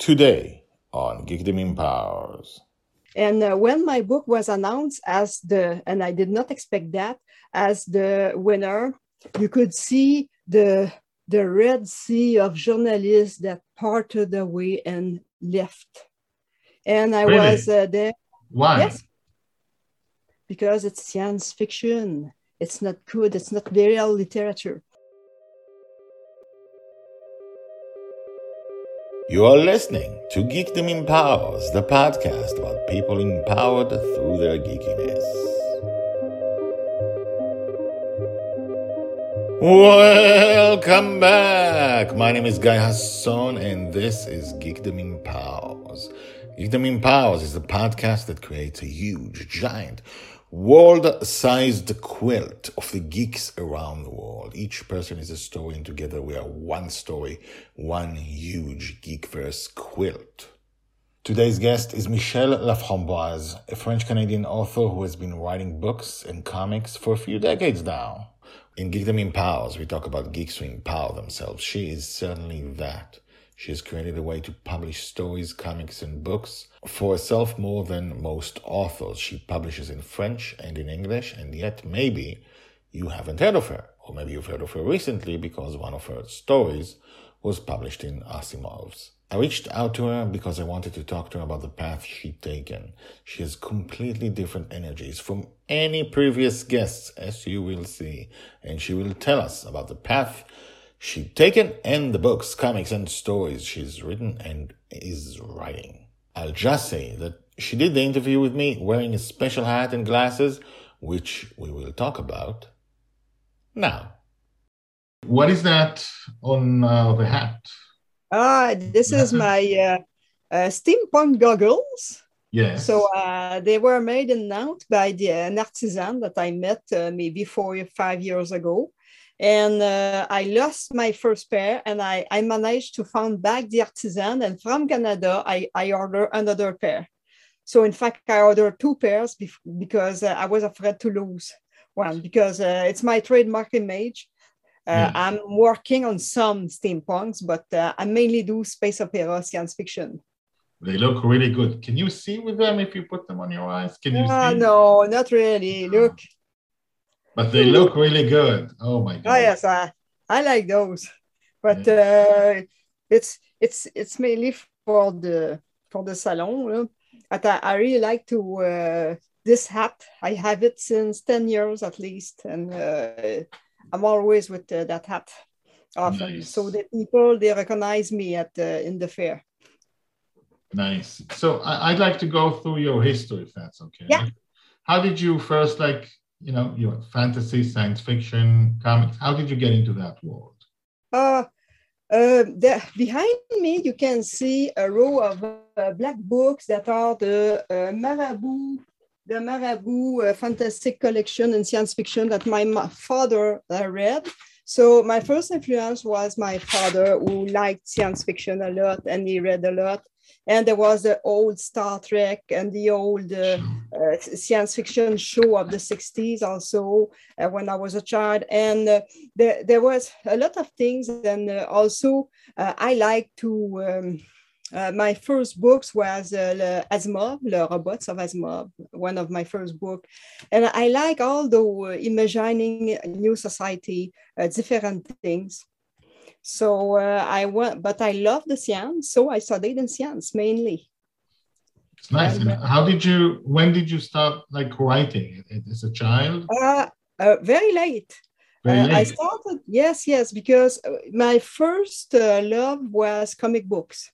Today on Geekdom Empowers. And uh, when my book was announced as the, and I did not expect that, as the winner, you could see the the red sea of journalists that parted away and left. And I Really? was uh, there. Why? Yes. Because it's science fiction. It's not good. It's not real literature. You are listening to Geekdom Empowers, the podcast about people empowered through their geekiness. Welcome back. My name is Guy Hasson, and this is Geekdom Empowers. Geekdom Empowers is a podcast that creates a huge, giant, world-sized quilt of the geeks around the world. Each person is a story, and together we are one story, one huge geekverse quilt. Today's guest is Michèle Laframboise, a French Canadian author who has been writing books and comics for a few decades now. In Geekdom Empowers, we talk about geeks who empower themselves. She is certainly that. She has created a way to publish stories, comics, and books for herself more than most authors. She publishes in French and in English, and yet maybe you haven't heard of her. Or maybe you've heard of her recently because one of her stories was published in Asimov's. I reached out to her because I wanted to talk to her about the path she'd taken. She has completely different energies from any previous guests, as you will see, and she will tell us about the path she'd taken and the books, comics, and stories she's written and is writing. I'll just say that she did the interview with me wearing a special hat and glasses, which we will talk about now. What is that on uh, the hat? Ah, this is my uh, uh, steampunk goggles. Yes. So uh, they were made in Nantes by the, an artisan that I met uh, maybe four or five years ago. And uh, I lost my first pair and I, I managed to find back the artisan. And from Canada, I, I ordered another pair. So in fact, I ordered two pairs because uh, I was afraid to lose one because uh, it's my trademark image. Uh, Yes. I'm working on some steampunks, but uh, I mainly do space opera, science fiction. They look really good. Can you see with them if you put them on your eyes? Can you Ah, see? no, not really. Look. But they look really good. Oh my god. Oh yes, I, I like those, but uh, it's it's it's mainly for the for the salon. But I, I really like to uh, this hat. I have it since ten years at least, and uh, I'm always with uh, that hat often. Nice. So the people they recognize me at uh, in the fair. Nice. So I, I'd like to go through your history, if that's okay. Yeah. How did you first like, you know, your fantasy, science fiction, comics? How did you get into that world? Uh, uh, there, behind me, you can see a row of uh, black books that are the uh, Marabout, the Marabout uh, fantastic collection and science fiction that my father uh, read. So my first influence was my father, who liked science fiction a lot, and he read a lot. And there was the old Star Trek and the old uh, uh, science fiction show of the 60s also uh, when I was a child. And uh, there, there was a lot of things. And uh, also, uh, I like to. Um, uh, my first books was uh, Le Asimov, Le Robots of Asimov, one of my first book, and I like all the uh, imagining a new society, uh, different things. So uh, I went, but I love the science, so I studied in science mainly. It's nice. And, how did you? When did you start like writing? As a child? Uh, uh, very late. Very Uh, I started, yes, yes, because uh, my first uh, love was comic books.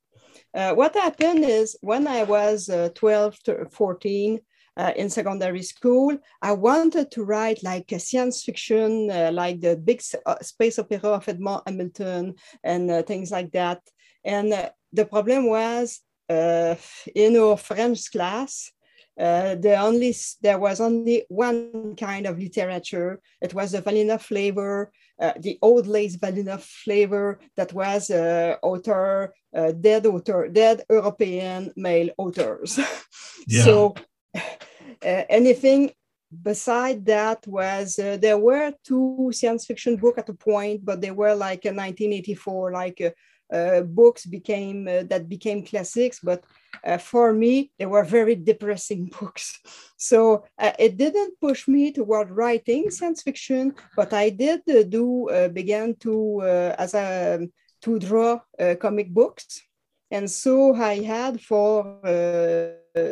Uh, what happened is when I was uh, 12 to 14 uh, in secondary school, I wanted to write like a science fiction, uh, like the big uh, space opera of Edmond Hamilton and uh, things like that. And uh, the problem was uh, in our French class, uh, the only there was only one kind of literature. It was the vanilla flavor, uh, the old lace vanilla flavor that was uh, author, uh, dead author, dead European male authors. Yeah. So anything beside that was uh, there were two science fiction book at a point, but they were like a 1984, like uh, uh, books became uh, that became classics, but uh, for me they were very depressing books. So uh, it didn't push me toward writing science fiction, but I did uh, do began to as a to draw comic books, and so I had for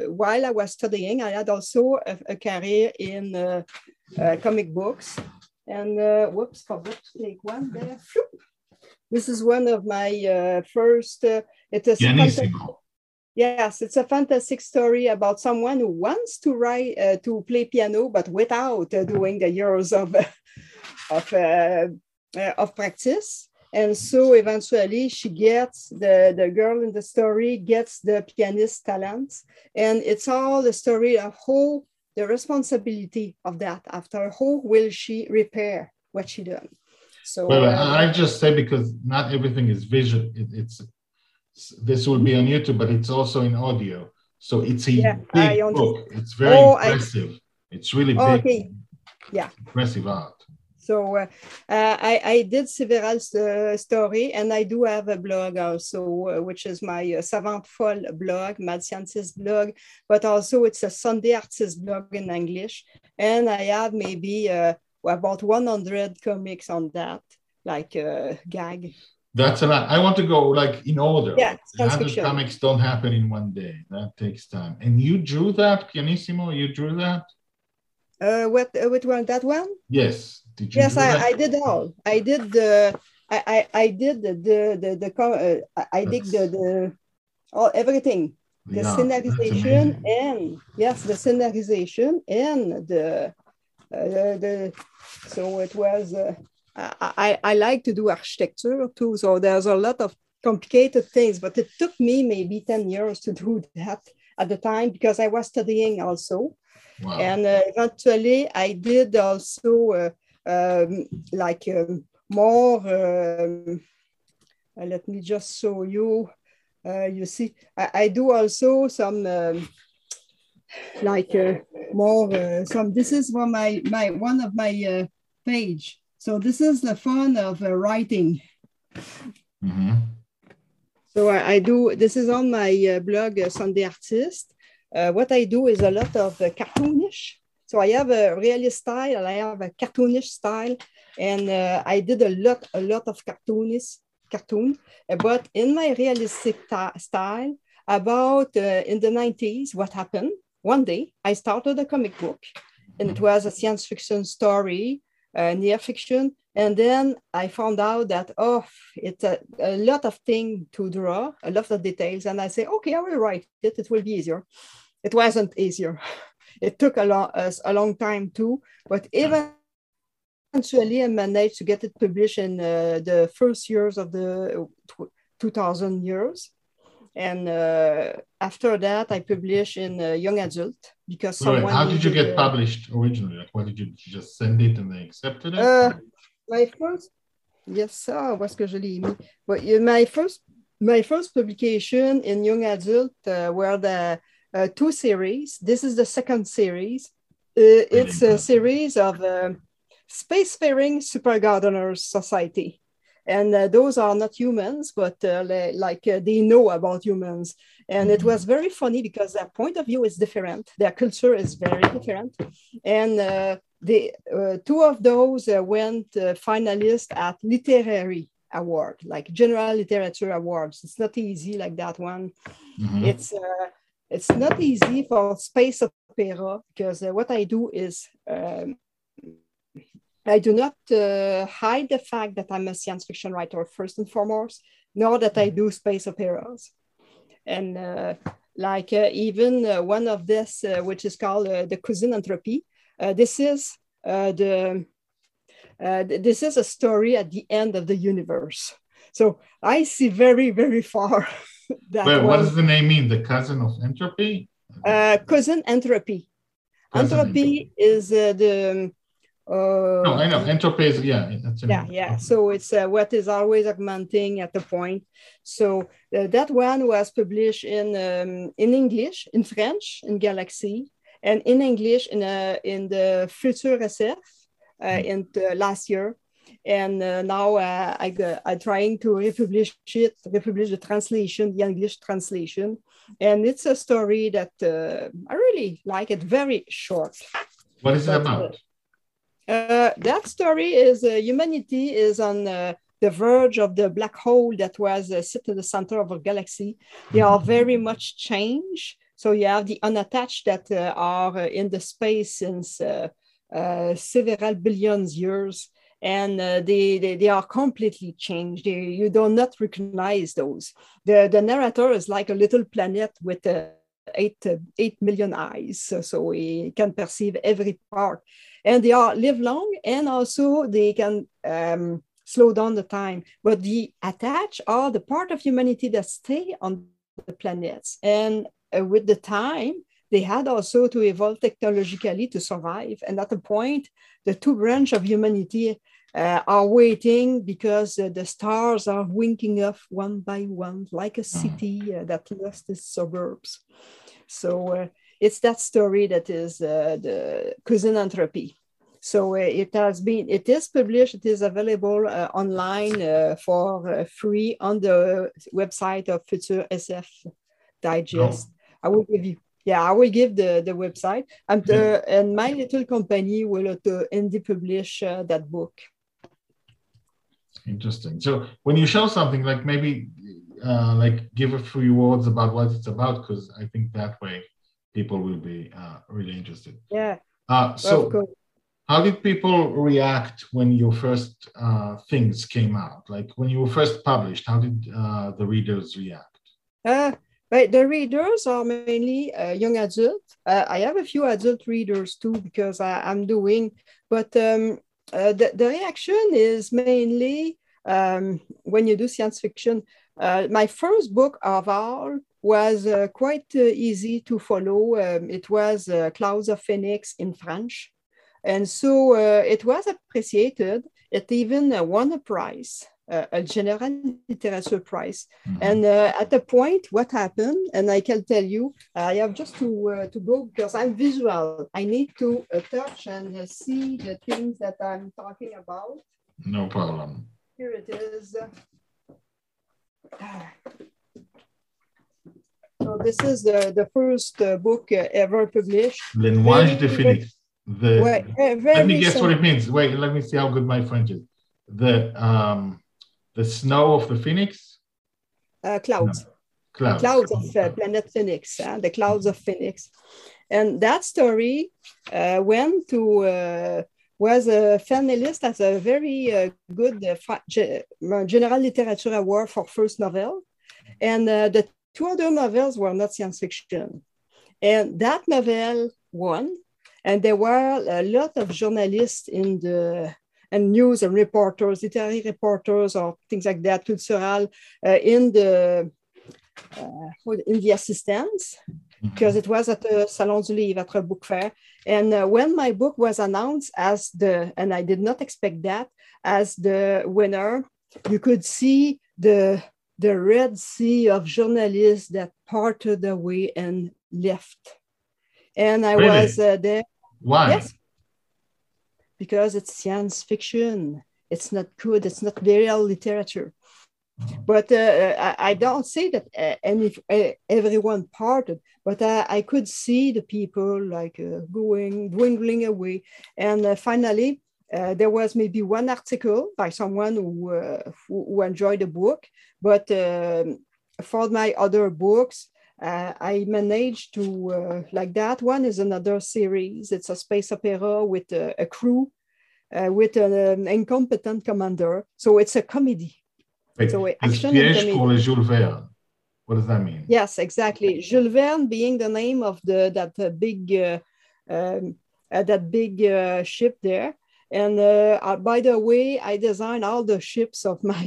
while I was studying, I had also a, a career in comic books. And whoops, forgot to take one there. This is one of my uh, first. Uh, it is yes, it's a fantastic story about someone who wants to write uh, to play piano, but without uh, doing the years of of uh, uh, of practice. And so eventually she gets the, the girl in the story gets the pianist talent. And it's all the story of how the responsibility of that after how will she repair what she done. So uh, I just say because not everything is visual. It, it's this will be on YouTube, but it's also in audio. So it's a yeah, big book. It's very oh, impressive. I, it's really big. Okay. Yeah. Impressive art. So uh, uh, I, I did several uh, story, and I do have a blog also, uh, which is my uh, Savant Folle blog, Mad Scientist blog, but also it's a Sunday Artist blog in English. And I have maybe uh, about 100 comics on that, like uh, gag. That's a lot. I want to go like in order. Yeah, 100 comics don't happen in one day. That takes time. And you drew that, Pianissimo? You drew that? Uh, what, uh, which one? That one? Yes. Did you yes, I, I did all. I did the. I, I, I did the the the, the uh, I did the, the all everything the yeah, scenarization and yes the scenarization and the uh, the, the so it was, uh, I, I like to do architecture too. So there's a lot of complicated things, but it took me maybe 10 years to do that at the time because I was studying also. Wow. And uh, eventually I did also uh, um, like um, more, um, uh, let me just show you. Uh, you see, I, I, do also some um, like uh, more uh, some this is one my my one of my uh, page so this is the fun of uh, writing mm-hmm. so I, I, do this is on my uh, blog uh, sunday artist uh, what i do is a lot of cartoonish so i have a realist style i have a cartoonish style and uh, i did a lot a lot of cartoonish cartoon uh, but in my realistic style about uh, in the 90s what happened one day I started a comic book and it was a science fiction story, uh, near fiction. And then I found out that, oh, it's a, a lot of thing to draw, a lot of details. And I say, okay, I will write it. It will be easier. It wasn't easier. It took a, long, a, a long time too, but even eventually I managed to get it published in uh, the first years of the 2000 years. And uh, after that, I published in uh, young adult because someone. How did you get published originally? Like, what did you, did you just send it and they accepted it? Uh, my first, yes, sir. What's que je l'ai mis? But my first, my first publication in young adult uh, were the uh, two series. This is the second series. Uh, it's a series of uh, Spacefaring Super Gardeners Society. And uh, those are not humans but uh, like uh, they know about humans. And it was very funny because their point of view is different. Their culture is very different. And uh, the uh, two of those uh, went finalists at literary award like general literature awards. It's not easy like that one. Mm-hmm. it's it's not easy for space opera because what i do is um, I do not uh, hide the fact that I'm a science fiction writer first and foremost, nor that I do space operas. And uh, like uh, even uh, one of this, uh, which is called uh, the cousin entropy, this is the this is a story at the end of the universe. So I see very very far. that Wait, what does the name mean? The cousin of entropy? cousin entropy. Cousin entropy, entropy is the uh, no, I know entropy is yeah. yeah, yeah. So it's uh, what is always augmenting at the point. So uh, that one was published in um, in English, in French, in Galaxy, and in English in uh, in the Future SF uh, mm. in the last year. And uh, now uh, I, I'm trying to republish it, republish the translation, the English translation. And it's a story that uh, I really like it, very short. What is it about? Uh, that story is uh, humanity is on uh, the verge of the black hole that was uh, sit in the center of a galaxy. They are mm-hmm. very much changed. So you have the unattached that uh, are uh, in the space since several billions years and uh, they, they, they are completely changed. They, you do not recognize those. The, the narrator is like a little planet with uh, eight, uh, eight million eyes, so, so he can perceive every part. And they are live long, and also they can um, slow down the time. But the attached are the part of humanity that stay on the planets. And uh, with the time, they had also to evolve technologically to survive. And at a point, the two branch of humanity uh, are waiting because uh, the stars are winking off one by one, like a mm. city uh, that lost its suburbs. So uh, it's that story that is uh, the cousin entropy. So uh, it has been, it is published, it is available online for free on the website of Future SF Digest. Oh. I will give you yeah, I will give the, the website, and, the, and my little company will uh, indie publish uh, that book. Interesting. So when you show something, like maybe uh, like give a few words about what it's about, because I think that way people will be uh, really interested. Yeah. Uh, so how did people react when your first uh, things came out? Like when you were first published, how did uh, the readers react? Uh, but the readers are mainly uh, young adults. Uh, I have a few adult readers too because I, am doing, but um, uh, the, the reaction is mainly um, when you do science fiction. Uh, my first book of all was uh, quite uh, easy to follow. Um, it was Clouds of Phoenix in French. And so it was appreciated. It even won a prize uh, a general literature prize. Mm-hmm. And uh, at the point, what happened, and I can tell you, I have just to, uh, to go because I'm visual. I need to uh, touch and uh, see the things that I'm talking about. No problem. Here it is. So this is the, the first uh, book ever published. Les Nuages de Phoenix. The, let me guess simple. what it means. Wait, let me see how good my French is. The um, the snow of the phoenix? Uh, clouds. No. Clouds. Clouds of uh, planet Phoenix, uh, the clouds of Phoenix. And that story uh, went to, uh, was a finalist as a very uh, good general literature award for first novel. And the two other novels were not science fiction. And that novel won. And there were a lot of journalists in the and news and reporters, literary reporters or things like that, cultural, uh, in the uh, in the assistance because it was at the Salon du Livre at a book fair. And uh, when my book was announced as the, and I did not expect that, as the winner, you could see the the red sea of journalists that parted away and left. And I really? was uh, there. Why? Yes, because it's science fiction. It's not good. It's not real literature. But uh, I, I, don't say that uh, any, uh, everyone parted, but I, I, could see the people like uh, going, dwindling away. And uh, finally, uh, there was maybe one article by someone who, who, who, enjoyed the book, but um, for my other books, uh, I managed to uh, like that one is another series. It's a space opera with a, a crew uh, with an incompetent commander. So it's a comedy. Wait, so action pour le Jules Verne. What does that mean? Yes, exactly. Jules Verne being the name of the that uh, big uh, um, uh, that big ship there. And by the way, I designed all the ships of my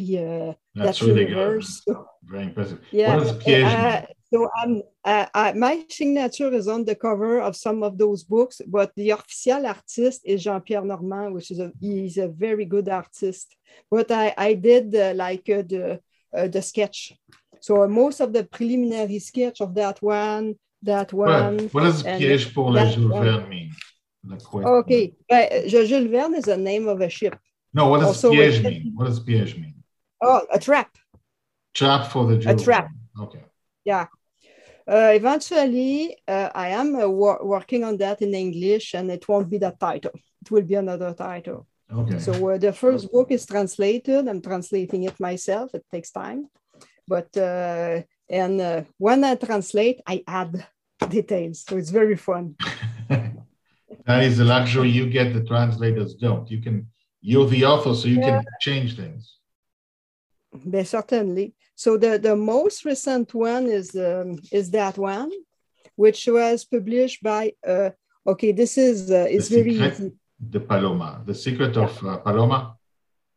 That's that really universe. Good. Very impressive. Yeah. Piège so um, uh, uh, my signature is on the cover of some of those books, but the official artist is Jean-Pierre Normand, which is a he's a very good artist. But I, I did uh, like uh, the uh, the sketch. So most of the preliminary sketch of that one, that one. What, what does piège pour le Jules Mean? Okay, uh, Jules Verne is the name of a ship. No, what does Also, piège mean? What does piège mean? Oh, a trap. Trap for the children. trap. Okay. Yeah. Uh, eventually, uh, I am uh, wor- working on that in English, and it won't be that title. It will be another title. Okay. So uh, the first book is translated. I'm translating it myself. It takes time, but uh, and uh, when I translate, I add details. So it's very fun. that is the luxury you get. The translators don't. You can. You're the author, so you Yeah. can change things. But certainly. So the, the most recent one is um, is that one, which was published by. Uh, okay, this is uh, it's very easy. The Paloma. The secret of uh, Paloma.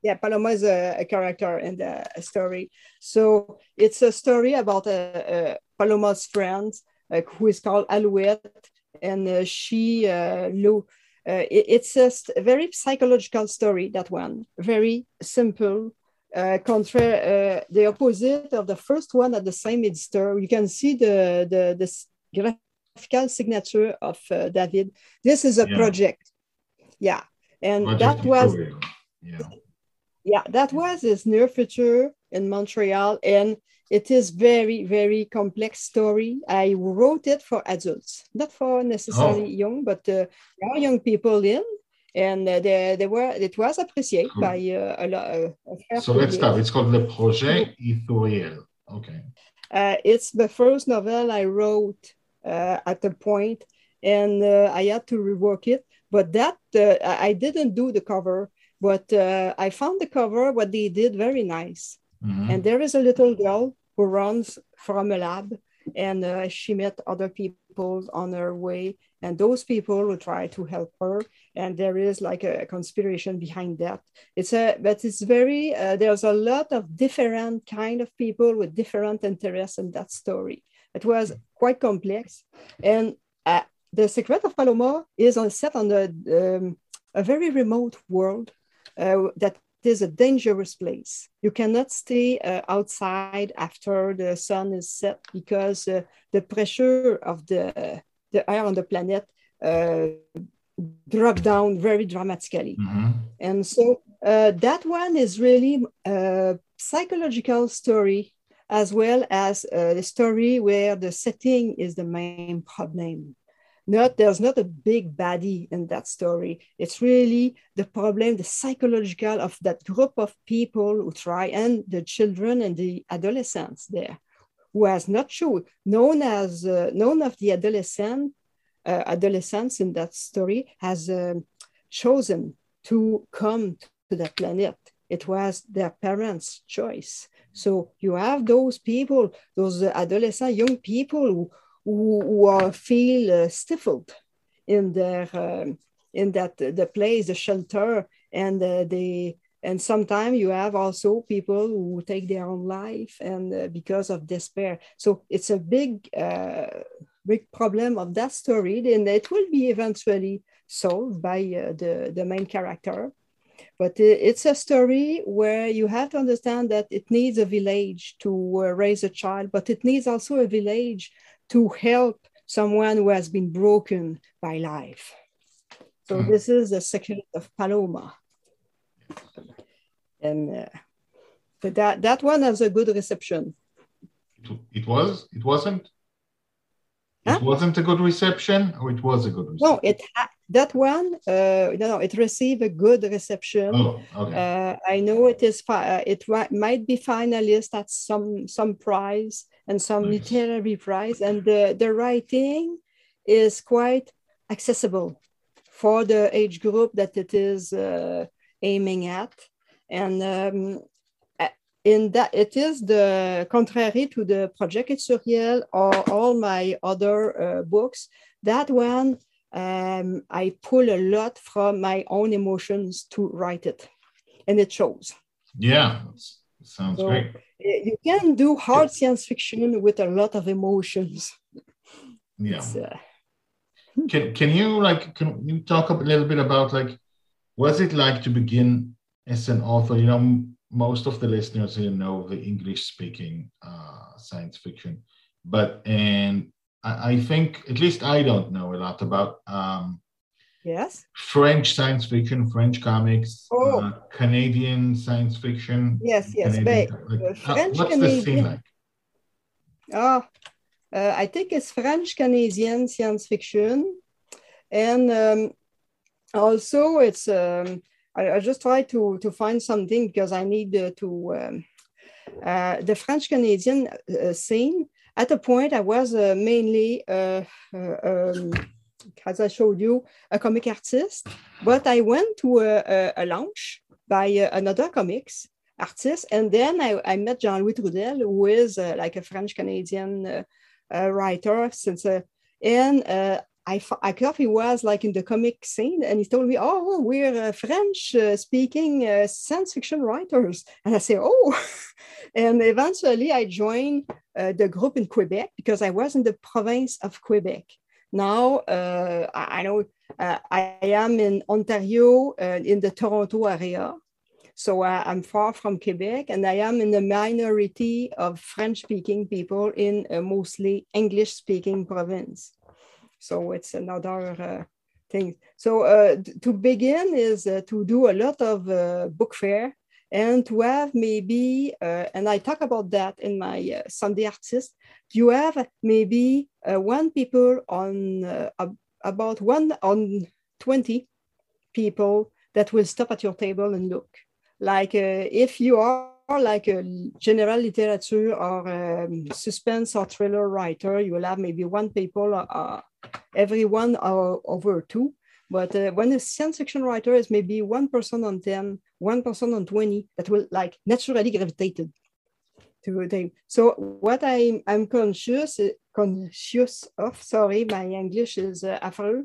yeah, Paloma is a, a character in the story. So it's a story about a, a Paloma's friend uh, who is called Alouette, and uh, she, uh, Lou, uh, it- it's a very psychological story. That one, very simple. Uh, contrary, uh, the opposite of the first one at the same editor. You can see the the, the graphical signature of uh, David. This is a Yeah. project. Yeah, and Project that was Yeah. yeah, that was his near future in Montreal, and it is very, very complex story. I wrote it for adults, not for necessarily Oh. young, but uh, there are young people in, and uh, they, they were. It was appreciated Cool. by uh, a lot. Uh, So let's start. It's called Le Projet Ithuriel. Okay. Uh, it's the first novel I wrote uh, at a point, and uh, I had to rework it. But that uh, I didn't do the cover, but uh, I found the cover. What they did very nice. Mhm. And there is a little girl who runs from a lab, and uh, she met other people on her way, and those people will try to help her. And there is like a conspiration behind that. It's a, but it's very. Uh, there's a lot of different kind of people with different interests in that story. It was quite complex, and uh, the Secret of Paloma is on set on a, um, a very remote world uh, that is a dangerous place. You cannot stay uh, outside after the sun is set because uh, the pressure of the, the air on the planet uh, drop down very dramatically. Mhm. And so uh, that one is really a psychological story as well as uh, the story where the setting is the main problem. Not there's not a big baddie in that story. It's really the problem, the psychological of that group of people who try, and the children and the adolescents there, who has not shown known as uh, known of the adolescent uh, adolescents in that story has um, chosen to come to that planet. It was their parents' choice. So you have those people, those adolescent young people who who, who are, feel uh, stifled in their um, in that the place, the shelter, and uh, they and sometimes you have also people who take their own life and uh, because of despair. So it's a big uh, big problem of that story, and it will be eventually solved by uh, the the main character. But it's a story where you have to understand that it needs a village to uh, raise a child, but it needs also a village to help someone who has been broken by life. So Mhm. this is the secret of Paloma. And uh, but that, that one has a good reception. It, it was. It wasn't. Huh? It wasn't a good reception, or it was a good reception. No, it ha- that one, uh, no, no, it received a good reception. Oh, okay. Uh, I know it is. Fi- uh, it might be finalist at some some prize and some literary prize, and the the writing is quite accessible for the age group that it is uh, aiming at, and. Um, in that it is the contrary to the project Ithuriel or all my other uh, books that one um, I pull a lot from my own emotions to write it, and it shows. yeah, sounds So, great. Eh, You can do hard science fiction with a lot of emotions. Yeah. Uh, Can Can you like Can you talk a little bit about like what's it like to begin as an author? You know, most of the listeners here know the English speaking uh, science fiction, but and I, I think at least I don't know a lot about um, Yes. French science fiction, French comics, Oh. uh, Canadian science fiction. Yes, yes. Canadian- But, like, uh, French what's the scene like? Ah, uh, I think it's French Canadian science fiction, and um, also it's. Um, I, I just try to to find something because I need uh, to. Um, uh, the French Canadian uh, scene. At a point, I was uh, mainly, uh, uh, um, as I showed you, a comic artist, but I went to a, a, a launch by uh, another comics artist. And then I, I met Jean-Louis Trudel, who is uh, like a French Canadian uh, uh, writer since, uh, and uh, I, I thought he was like in the comic scene, and he told me, "Oh, we're French-speaking science fiction writers," and I say, "Oh," and eventually I joined the group in Quebec because I was in the province of Quebec. Now uh, I, I know uh, I am in Ontario, uh, in the Toronto area, so uh, I'm far from Quebec, and I am in the minority of French-speaking people in a mostly English-speaking province. So it's another uh, thing. So uh, to begin is uh, to do a lot of uh, book fair and to have maybe, uh, and I talk about that in my uh, Sunday Artist, you have maybe uh, one people on uh, ab- about one on 20 people that will stop at your table and look. Like uh, if you are like a general literature or um, suspense or thriller writer, you will have maybe one people uh, every one or over two. But uh, when a science fiction writer is maybe one person on 10, one person on 20, that will like naturally gravitated to them. So what I'm, I'm conscious, conscious of, sorry, my English is uh, affreux,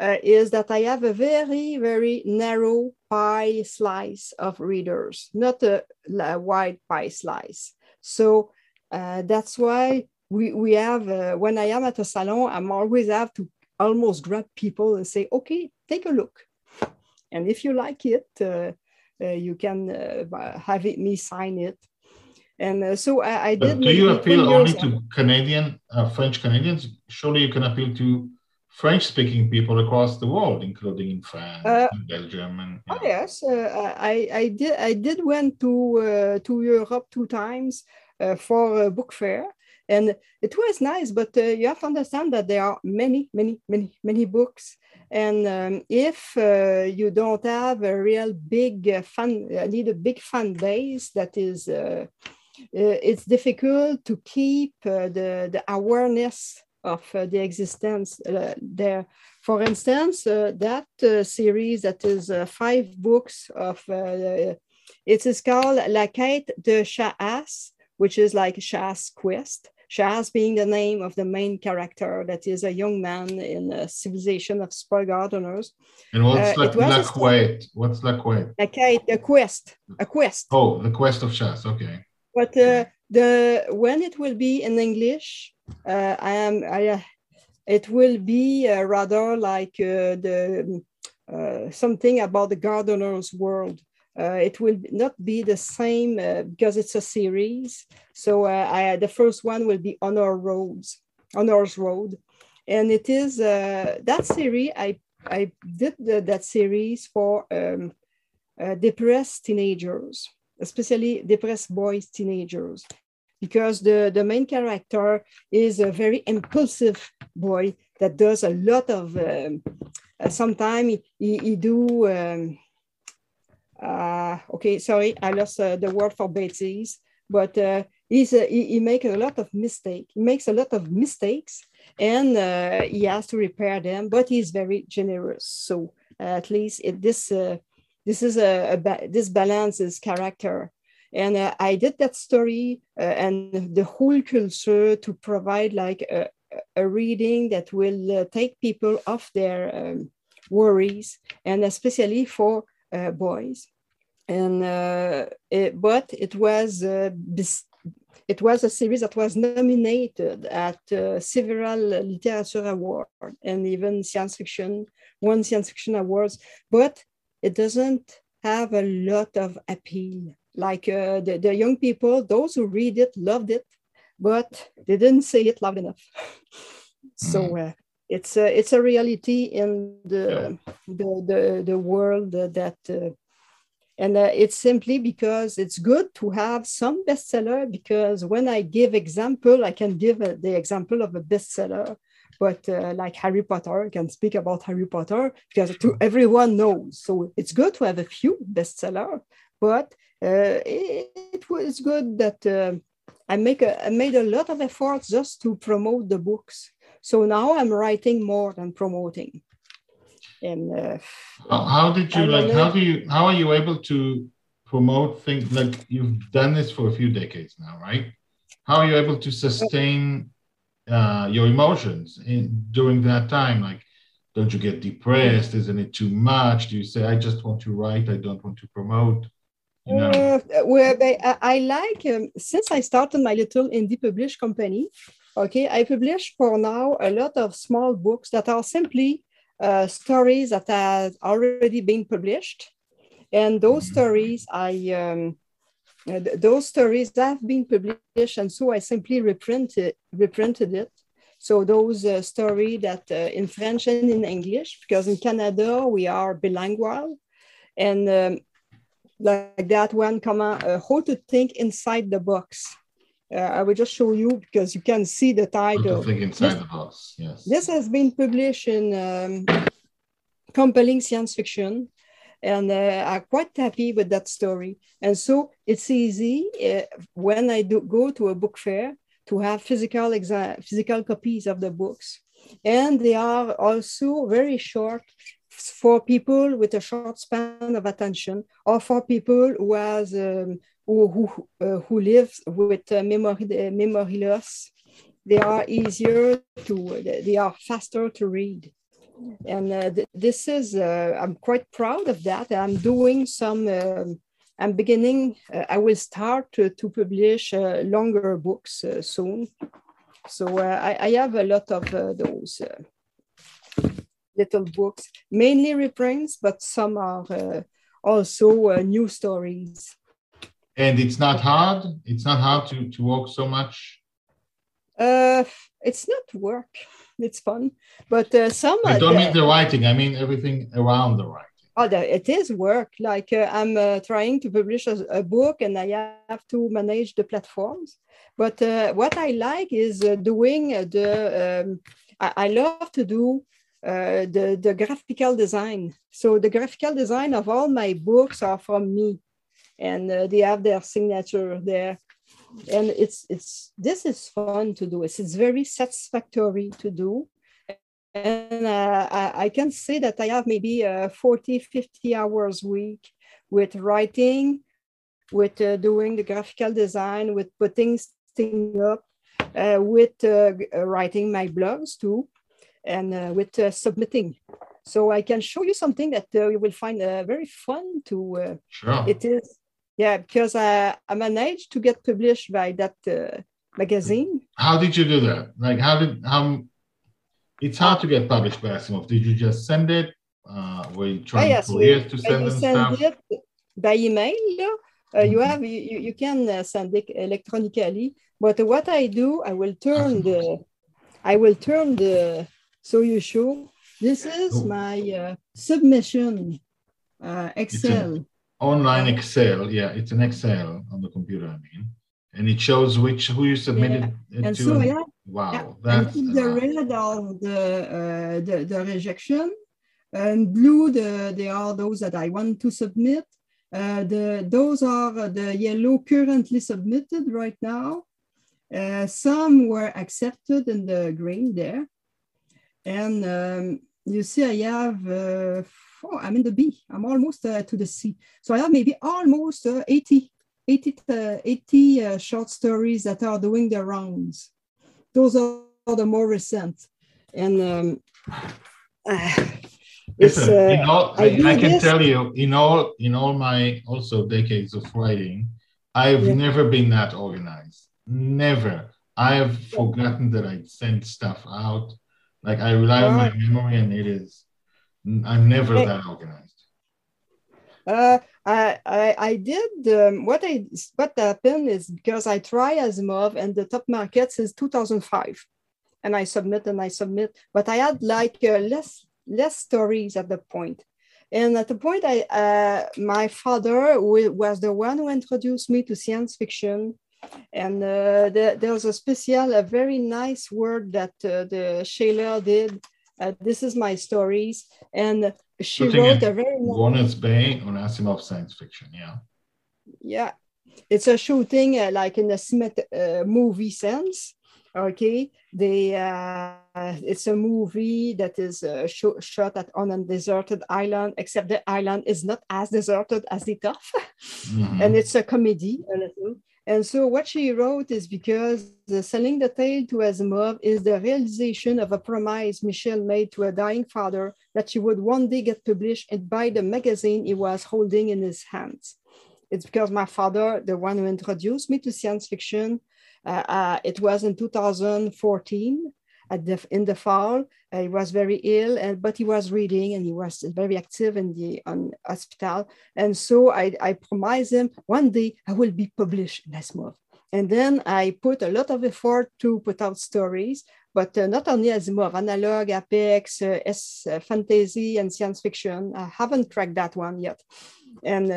uh, is that I have a very, very narrow pie slice of readers, not a, a wide pie slice. So uh, that's why we, we have, uh, when I am at a salon, I'm always have to almost grab people and say, okay, take a look. And if you like it, uh, uh, you can uh, have it, me sign it. And uh, so I, I did. do you appeal only to Canadian, uh, French Canadians? Surely you can appeal to French speaking people across the world, including in France, Uh, and Belgium, and you Oh know. yes, uh, I, I did. I did went to uh, to Europe two times uh, for a book fair, and it was nice. But uh, you have to understand that there are many, many, many, many books, and um, if uh, you don't have a real big uh, fan, uh, need a big fan base that is. Uh, uh, it's difficult to keep the, the awareness of the existence there. For instance, that series that is five books of, it is called La Quête de Chahas, which is like Chahas quest. Chahas being the name of the main character that is a young man in a civilization of spur gardeners. And what's uh, like it was La a Quête? What's La Quête? La Quête, a quest, a quest. Oh, the Quest of Shaz, Okay. But uh, the when it will be in English, uh, I am I, uh, it will be uh, rather like uh, the uh, something about the gardener's world. Uh, it will not be the same uh, because it's a series. So uh, I, the first one will be Honor Roads, Honor's Road, and it is uh, that series. I I did the, that series for um, uh, depressed teenagers especially depressed boys, teenagers, because the, the main character is a very impulsive boy that does a lot of, um, uh, sometimes he, he, he do, um, okay, sorry, I lost uh, the word for bêtises, but uh, he's he, he makes a lot of mistake. He makes a lot of mistakes and uh, he has to repair them, but he's very generous. So at least it, this, uh, this is a, a ba- this balances character and uh, i did that story uh, and the whole culture to provide like a, a reading that will uh, take people off their um, worries and especially for uh, boys and uh, it, but it was uh, it was a series that was nominated at uh, several literature awards and even science fiction one science fiction awards but it doesn't have a lot of appeal. Like uh, the, the young people, those who read it loved it, but they didn't say it loud enough. so uh, it's a it's a reality in the yeah. the, the the world that uh, and uh, it's simply because it's good to have some bestseller because when i give example i can give uh, the example of a bestseller but uh, like harry potter I can speak about harry potter because to everyone knows so it's good to have a few bestseller but uh, it, it, was good that uh, I make a, I made a lot of efforts just to promote the books. So now I'm writing more than promoting. And uh, how, did you like? How do you? How are you able to promote things like you've done this for a few decades now, right? How are you able to sustain uh, your emotions in, during that time? Like, don't you get depressed? Isn't it too much? Do you say, "I just want to write. I don't want to promote"? You know? uh, well, I, I like um, since I started my little indie publish company. Okay, I publish for now a lot of small books that are simply uh, stories that have already been published, and those mm-hmm. stories I um, those stories have been published, and so I simply reprinted reprinted it. So those uh, stories that uh, in French and in English, because in Canada we are bilingual, and um, like that one, comma, uh, how to think inside the box. Uh, I will just show you because you can see the title. Think inside this, the box, yes. This has been published in um, Compelling Science Fiction, and uh, I'm quite happy with that story. And so it's easy uh, when I do go to a book fair to have physical exa- physical copies of the books, and they are also very short for people with a short span of attention or for people who has um, who who, uh, who live with uh, memory uh, memory loss they are easier to they are faster to read. And uh, th- this is uh, i'm quite proud of that. I'm doing some um, i'm beginning i will start to, to publish longer books soon. So I, I, have a lot of those little books, mainly reprints, but some are uh, also uh, new stories. And it's not hard. It's not hard to to work so much. Uh, it's not work. It's fun, but uh, some. I don't mean the writing. I mean everything around the writing. Oh, it is work. Like uh, I'm uh, trying to publish a, a, book, and I have to manage the platforms. But uh, what I like is uh, doing the. Um, I, I, love to do uh, the, the graphical design. So the graphical design of all my books are from me and uh, they have their signature there. And it's, it's, this is fun to do. It's, it's very satisfactory to do. And uh, I, I, can say that I have maybe uh, 40, 50 hours a week with writing, with uh, doing the graphical design, with putting things up, uh, with writing my blogs too and uh, with uh, submitting. So I can show you something that uh, you will find very fun to. sure. It is, yeah, because I, I managed to get published by that magazine. How did you do that? Like, how did how? It's hard to get published by Asimov. Did you just send it? Uh, were you trying yes, for years to send them send stuff? It by email. Uh, you mm-hmm. have you, you can uh, send it electronically. But what I do, I will turn the I will turn the so you show this is oh. my uh, submission uh, Excel. Online Excel, yeah, it's an Excel on the computer. I mean, and it shows which who you submitted yeah. and to. So, yeah, wow, yeah. that's and the red are the, uh, the the rejection, and blue the they are those that I want to submit. Uh, the those are the yellow currently submitted right now. Uh, some were accepted in the green there. And um, you see, I have, uh, oh, I'm in the B, I'm almost uh, to the C. So I have maybe almost uh, 80, 80, uh, 80 uh, short stories that are doing their rounds. Those are the more recent. And um, Listen, uh, all, I, I, I, can this. tell you, in all in all my also decades of writing, I've yeah. never been that organized. Never. I have forgotten that I sent stuff out. Like I rely on my memory, and it is. I'm never that organized. Uh, I, I, I did um, what I what happened is because I try Asimov and the top market since 2005. and I submit and I submit. But I had like uh, less less stories at the point. And at the point, I uh, my father was the one who introduced me to science fiction. And uh, the, there was a special, a very nice word that uh, the Shayla did. Uh, this is my stories, and she Looking wrote a very. Warner's Bay on Asimov science fiction, yeah. Yeah, it's a shooting uh, like in a movie sense okay they uh, it's a movie that is uh, sh- shot at on a deserted island except the island is not as deserted as the tough mm-hmm. and it's a comedy a little and so what she wrote is because the selling the tale to Asimov is the realization of a promise Michèle made to a dying father that she would one day get published and buy the magazine he was holding in his hands. It's because my father, the one who introduced me to science fiction, uh, uh, it was in 2014 at the, in the fall. Uh, he was very ill, and, but he was reading and he was very active in the on hospital. And so I, I promised him one day I will be published in Asimov. And then I put a lot of effort to put out stories, but uh, not only Asimov, analog, Apex, uh, S, uh, fantasy, and science fiction. I haven't cracked that one yet. And,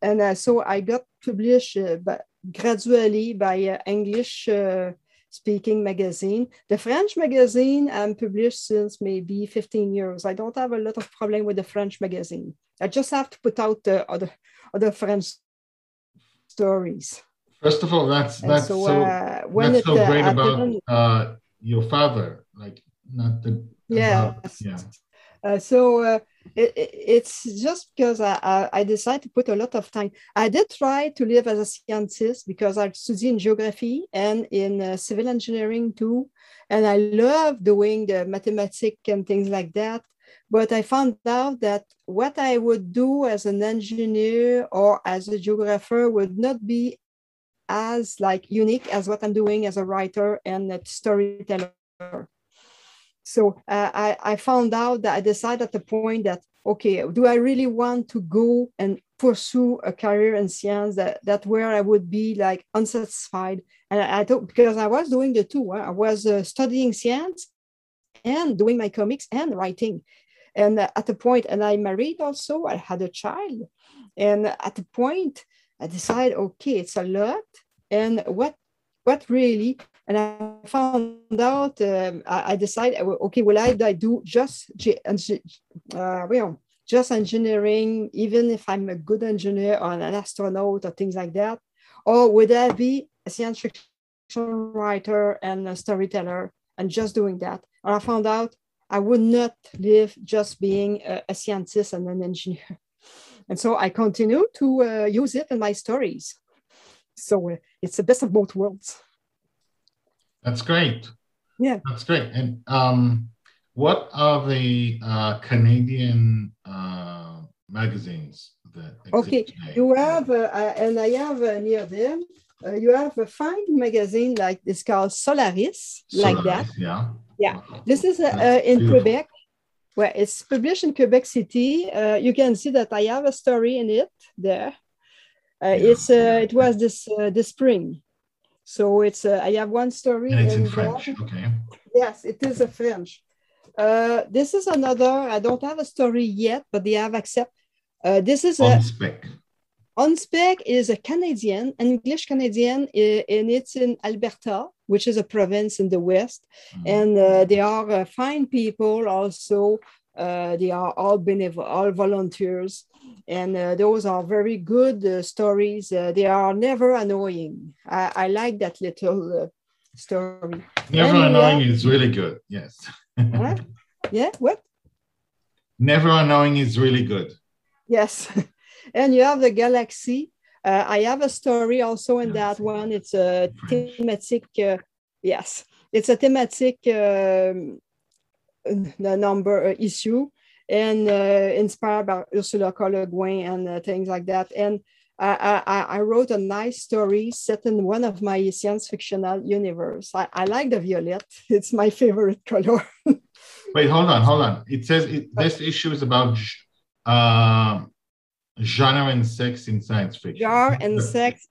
and so I got published but gradually by uh, English uh, speaking magazine. The French magazine I'm published since maybe 15 years. I don't have a lot of problem with the French magazine. I just have to put out the other, other French stories. First of all, that's that's so, so, uh, that's it, so uh, great about uh, your father, like not the yeah yeah. Uh, so it, it's just because I, I, decided to put a lot of time. I did try to live as a scientist because I studied in geography and in uh, civil engineering too. And I love doing the mathematics and things like that. But I found out that what I would do as an engineer or as a geographer would not be as like unique as what I'm doing as a writer and a storyteller. So uh, I, I found out that I decided at the point that, okay, do I really want to go and pursue a career in science that, that where I would be like unsatisfied? And I, I thought, because I was doing the two, I was uh, studying science and doing my comics and writing. And uh, at the point, and I married also, I had a child. And at the point, I decided, okay, it's a lot. And what what really and I found out, um, I, I, decided, okay, will I, I do just, uh, well, just engineering, even if I'm a good engineer or an astronaut or things like that? Or would I be a science fiction writer and a storyteller and just doing that? And I found out I would not live just being a, a scientist and an engineer. And so I continue to uh, use it in my stories. So uh, it's the best of both worlds. That's great. Yeah. That's great. And um, what are the uh, Canadian uh, magazines that Okay, today? you have, uh, and I have uh, near them, uh, you have a fine magazine like it's called Solaris, Solaris like that. Yeah. Yeah. This is uh, in beautiful. Quebec. Well, it's published in Quebec City. you can see that I have a story in it there. Yeah. It's it was this this spring. So it's uh, I have one story. And it's in French. Okay. Yes, it is a French. Uh, this is another. I don't have a story yet, but they have accept. Uh, this is on a spec. On Spec is a Canadian, an English Canadian, and it's in Alberta, which is a province in the west. Mm. And uh, they are uh, fine people also. Uh, they are all benevolent, all volunteers and uh, those are very good uh, stories. Uh, they are never annoying. I, I like that little uh, story. Never and annoying is really good. Yes. huh? Yeah. What? Never annoying is really good. Yes, and you have the galaxy. Uh, I have a story also in that one. It's a thematic. Uh, yes, it's a thematic um, number issue and uh, inspired by Ursula K. Le Guin and uh, things like that. And I, I, I, wrote a nice story set in one of my science fictional universe. I, I like the violet. It's my favorite color. Wait, hold on, hold on. It says it, this issue is about uh, genre and sex in science fiction. Genre and sex.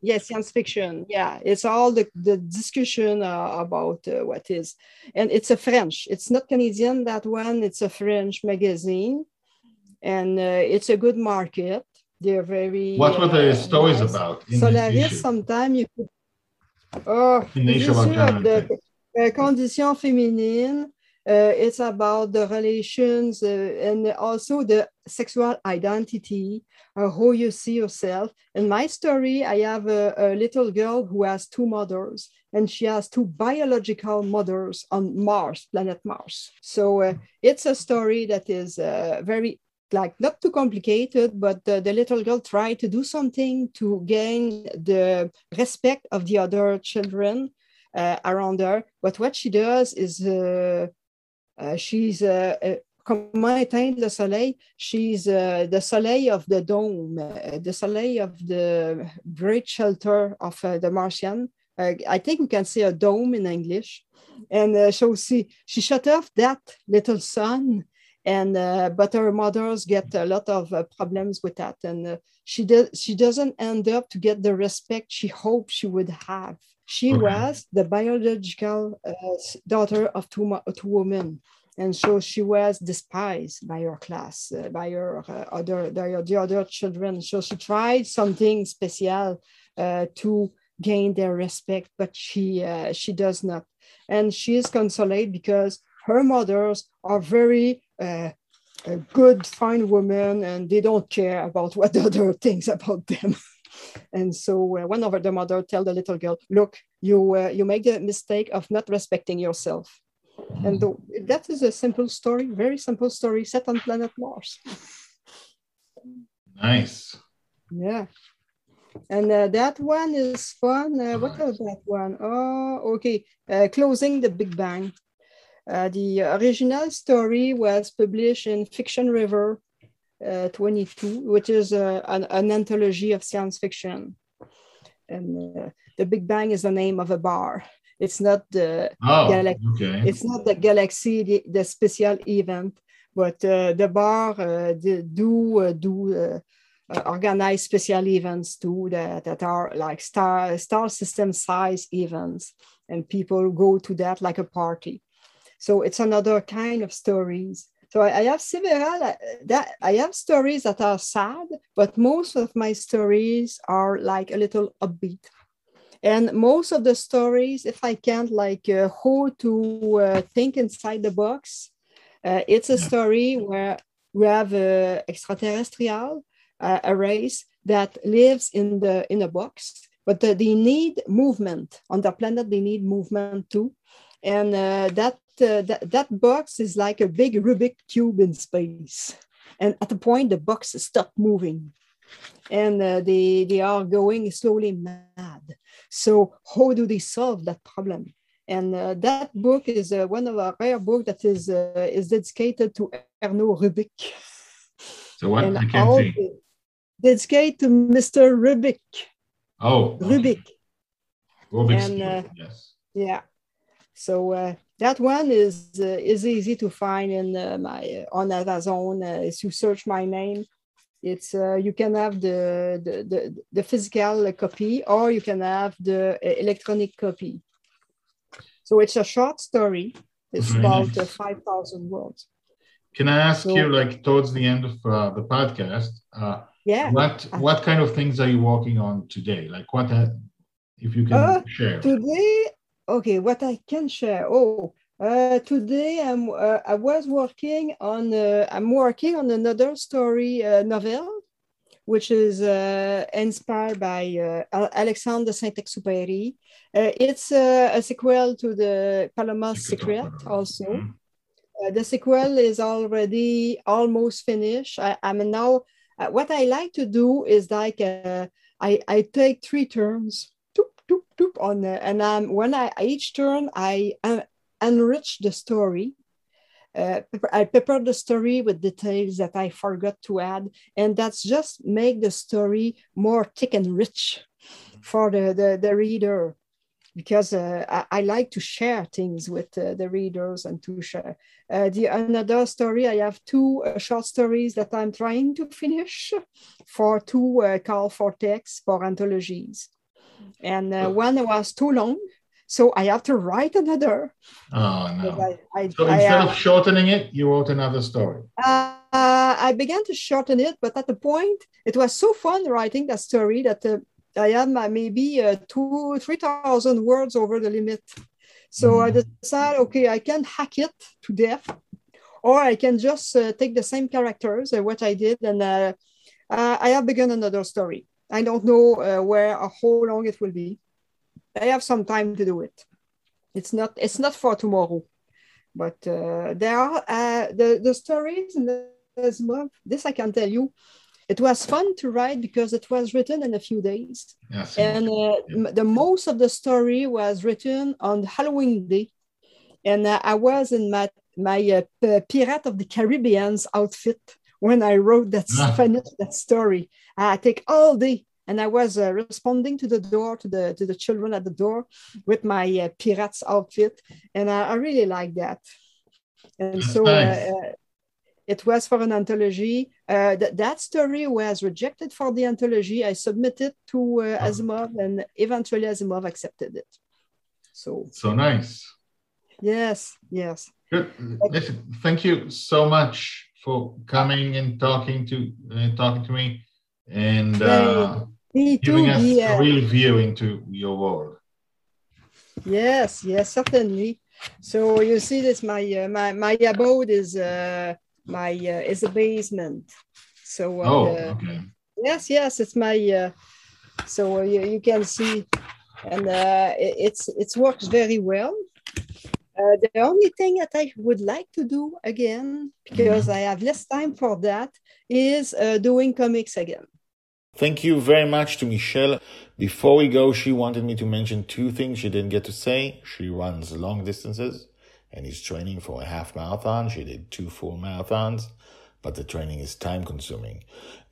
Yes, science fiction. Yeah, it's all the, the discussion uh, about uh, what is, and it's a French. It's not Canadian that one. It's a French magazine, and uh, it's a good market. They're very. What were the uh, stories nice. about? Solaris. Sometimes you could. Oh, the uh, condition féminine. Uh, it's about the relations uh, and also the sexual identity, uh, how you see yourself. In my story, I have a, a, little girl who has two mothers, and she has two biological mothers on Mars, planet Mars. So uh, it's a story that is uh, very like not too complicated, but the, the little girl tried to do something to gain the respect of the other children uh, around her. But what she does is uh, uh, she's comment éteindre le soleil? She's uh, the soleil of the dome, uh, the soleil of the great shelter of uh, the Martian. I think we can say a dome in English. And so she, she shut off that little sun and uh, but her mothers get a lot of uh, problems with that and uh, she does she doesn't end up to get the respect she hoped she would have she okay. was the biological daughter of two, two women and so she was despised by her class, uh, by her uh, other the, the, other children. So she tried something special uh, to gain their respect, but she uh, she does not, and she is consoled because her mothers are very uh, good, fine women, and they don't care about what the other thinks about them. and so uh, one of the mother tell the little girl, "Look, you you make the mistake of not respecting yourself." And the, that is a simple story, very simple story set on planet Mars. Nice. Yeah. And uh, that one is fun. Uh, what was that one? Oh, okay. Uh, Closing the Big Bang. Uh, the original story was published in Fiction River uh, 22, which is uh, an, an, anthology of science fiction. And the Big Bang is the name of a bar. It's not the oh, galaxy. Okay. It's not the galaxy, the, the special event, but uh, the bar uh, the, do uh, do uh, uh, organize special events too that, that are like star star system size events, and people go to that like a party. So it's another kind of stories. So I, I have several uh, that I have stories that are sad, but most of my stories are like a little upbeat. And most of the stories if i can't like uh, how to uh, think inside the box uh, it's a story where we have a extraterrestrial uh, a race that lives in the in a box but uh, they need movement. On the planet they need movement too. And uh, that, that box is like a big rubik cube in space and at the point the box stopped moving and they they are going slowly mad so how do they solve that problem? And uh, that book is uh, one of a rare book that is uh, is dedicated to Erno Rubik. So what and I can see. Dedicated to Mr. Rubik. Oh. Rubik. Rubik's and, uh, yes. Yeah. So uh, that one is uh, is easy to find in my on Amazon. if you search my name, it's uh, you can have the, the, the, the, physical copy or you can have the uh, electronic copy. So it's a short story. It's Very about nice. uh, 5,000 words. Can I ask so, you, like towards the end of uh, the podcast, uh, yeah, what what kind of things are you working on today? Like what, uh, if you can share? Today, okay, what I can share. Oh, uh, today I'm, uh, I was working on, uh, I'm working on another story uh, novel, which is uh, inspired by uh, Alexandre Saint-Exupéry. it's a sequel to the Palomar Secret also. Mm-hmm. the sequel is already almost finished. I, am now, what I like to do is like, I, I take three turns on and um, when I each turn I enrich the story. Uh, I pepper the story with details that I forgot to add, and that's just make the story more thick and rich for the, the, the reader because uh, I, I, like to share things with uh, the readers and to share. Uh, the another story, I have two uh, short stories that I'm trying to finish for two uh, call for text for anthologies. And uh, one was too long, so I have to write another. Oh no! I, I, so instead I, uh, of shortening it, you wrote another story. Uh, I began to shorten it, but at the point, it was so fun writing that story that uh, I had maybe uh, two, three thousand words over the limit. So mm. I decided, okay, I can hack it to death, or I can just uh, take the same characters, uh, what I did, and uh, I have begun another story. I don't know where or how long it will be. I have some time to do it. It's not. It's not for tomorrow, but uh, there are uh, the the stories in this month. This I can tell you. It was fun to write because it was written in a few days, yes, and uh, yeah. the most of the story was written on Halloween day, and uh, I was in my my uh, Pirate of the Caribbean's outfit when I wrote that ah. that story. I take all day and I was uh, responding to the door to the to the children at the door with my uh, pirates outfit, and I, I really like that. And so uh, nice. uh, it was for an anthology. Uh, that that story was rejected for the anthology. I submitted to uh, Asimov, and eventually Asimov accepted it. So so nice. Yes, yes. Good. Listen, thank you so much for coming and talking to talking to me and uh, me too. Giving us yeah. a real view into your world. Yes, yes, certainly. So you see this, my uh, my my abode is uh, my uh, is a basement. So uh, oh, okay. Yes, yes, it's my. Uh, so you, you can see, and uh, it, it's it works very well. Uh, the only thing that I would like to do again, because mm-hmm. I have less time for that, is uh, doing comics again. Thank you very much to Michèle. Before we go, she wanted me to mention two things she didn't get to say. She runs long distances and is training for a half marathon. She did two full marathons, but the training is time consuming.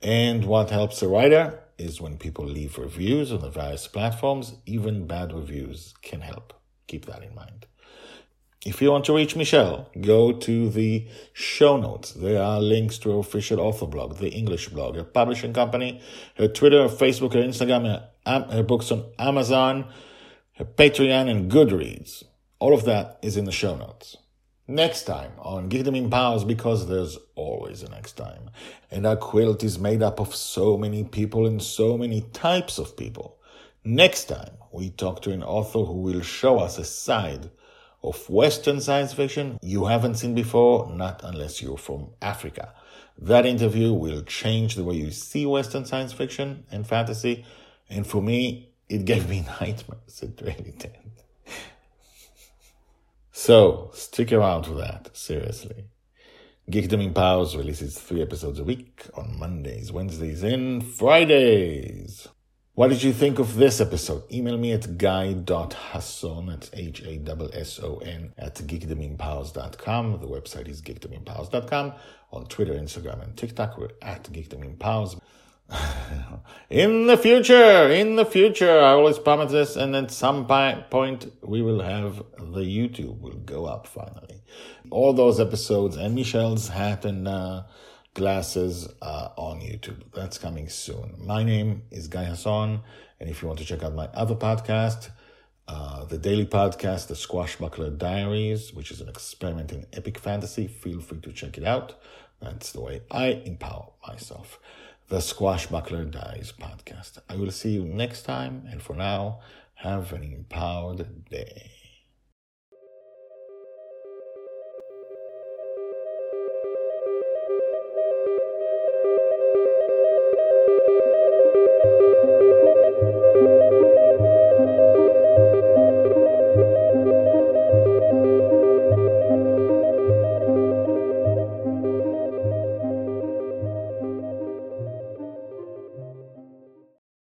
And what helps a writer is when people leave reviews on the various platforms, even bad reviews can help. Keep that in mind. If you want to reach Michèle, go to the show notes. There are links to her official author blog, the English blog, her publishing company, her Twitter, her Facebook, her Instagram, her, her books on Amazon, her Patreon, and Goodreads. All of that is in the show notes. Next time on Give Geekdom Empowers, because there's always a next time. And our quilt is made up of so many people and so many types of people. Next time, we talk to an author who will show us a side of Western science fiction you haven't seen before, not unless you're from Africa. That interview will change the way you see Western science fiction and fantasy. And for me, it gave me nightmares. It really did. so stick around for that, seriously. Geekdom Empowers releases three episodes a week on Mondays, Wednesdays, and Fridays. What did you think of this episode? Email me at guy.hasson, that's H-A-S-S-O-N, at geekdomempowers.com. The website is geekdomempowers.com. On Twitter, Instagram, and TikTok, we're at geekdomempowers. in the future, in the future, I always promise this, and at some point we will have the YouTube will go up finally. All those episodes and Michèle's hat and uh, glasses uh, on YouTube. That's coming soon. My name is Guy Hasson, and if you want to check out my other podcast, uh, the daily podcast, The Squashbuckler Diaries, which is an experiment in epic fantasy, feel free to check it out. That's the way I empower myself. The Squashbuckler Diaries podcast. I will see you next time, and for now, have an empowered day.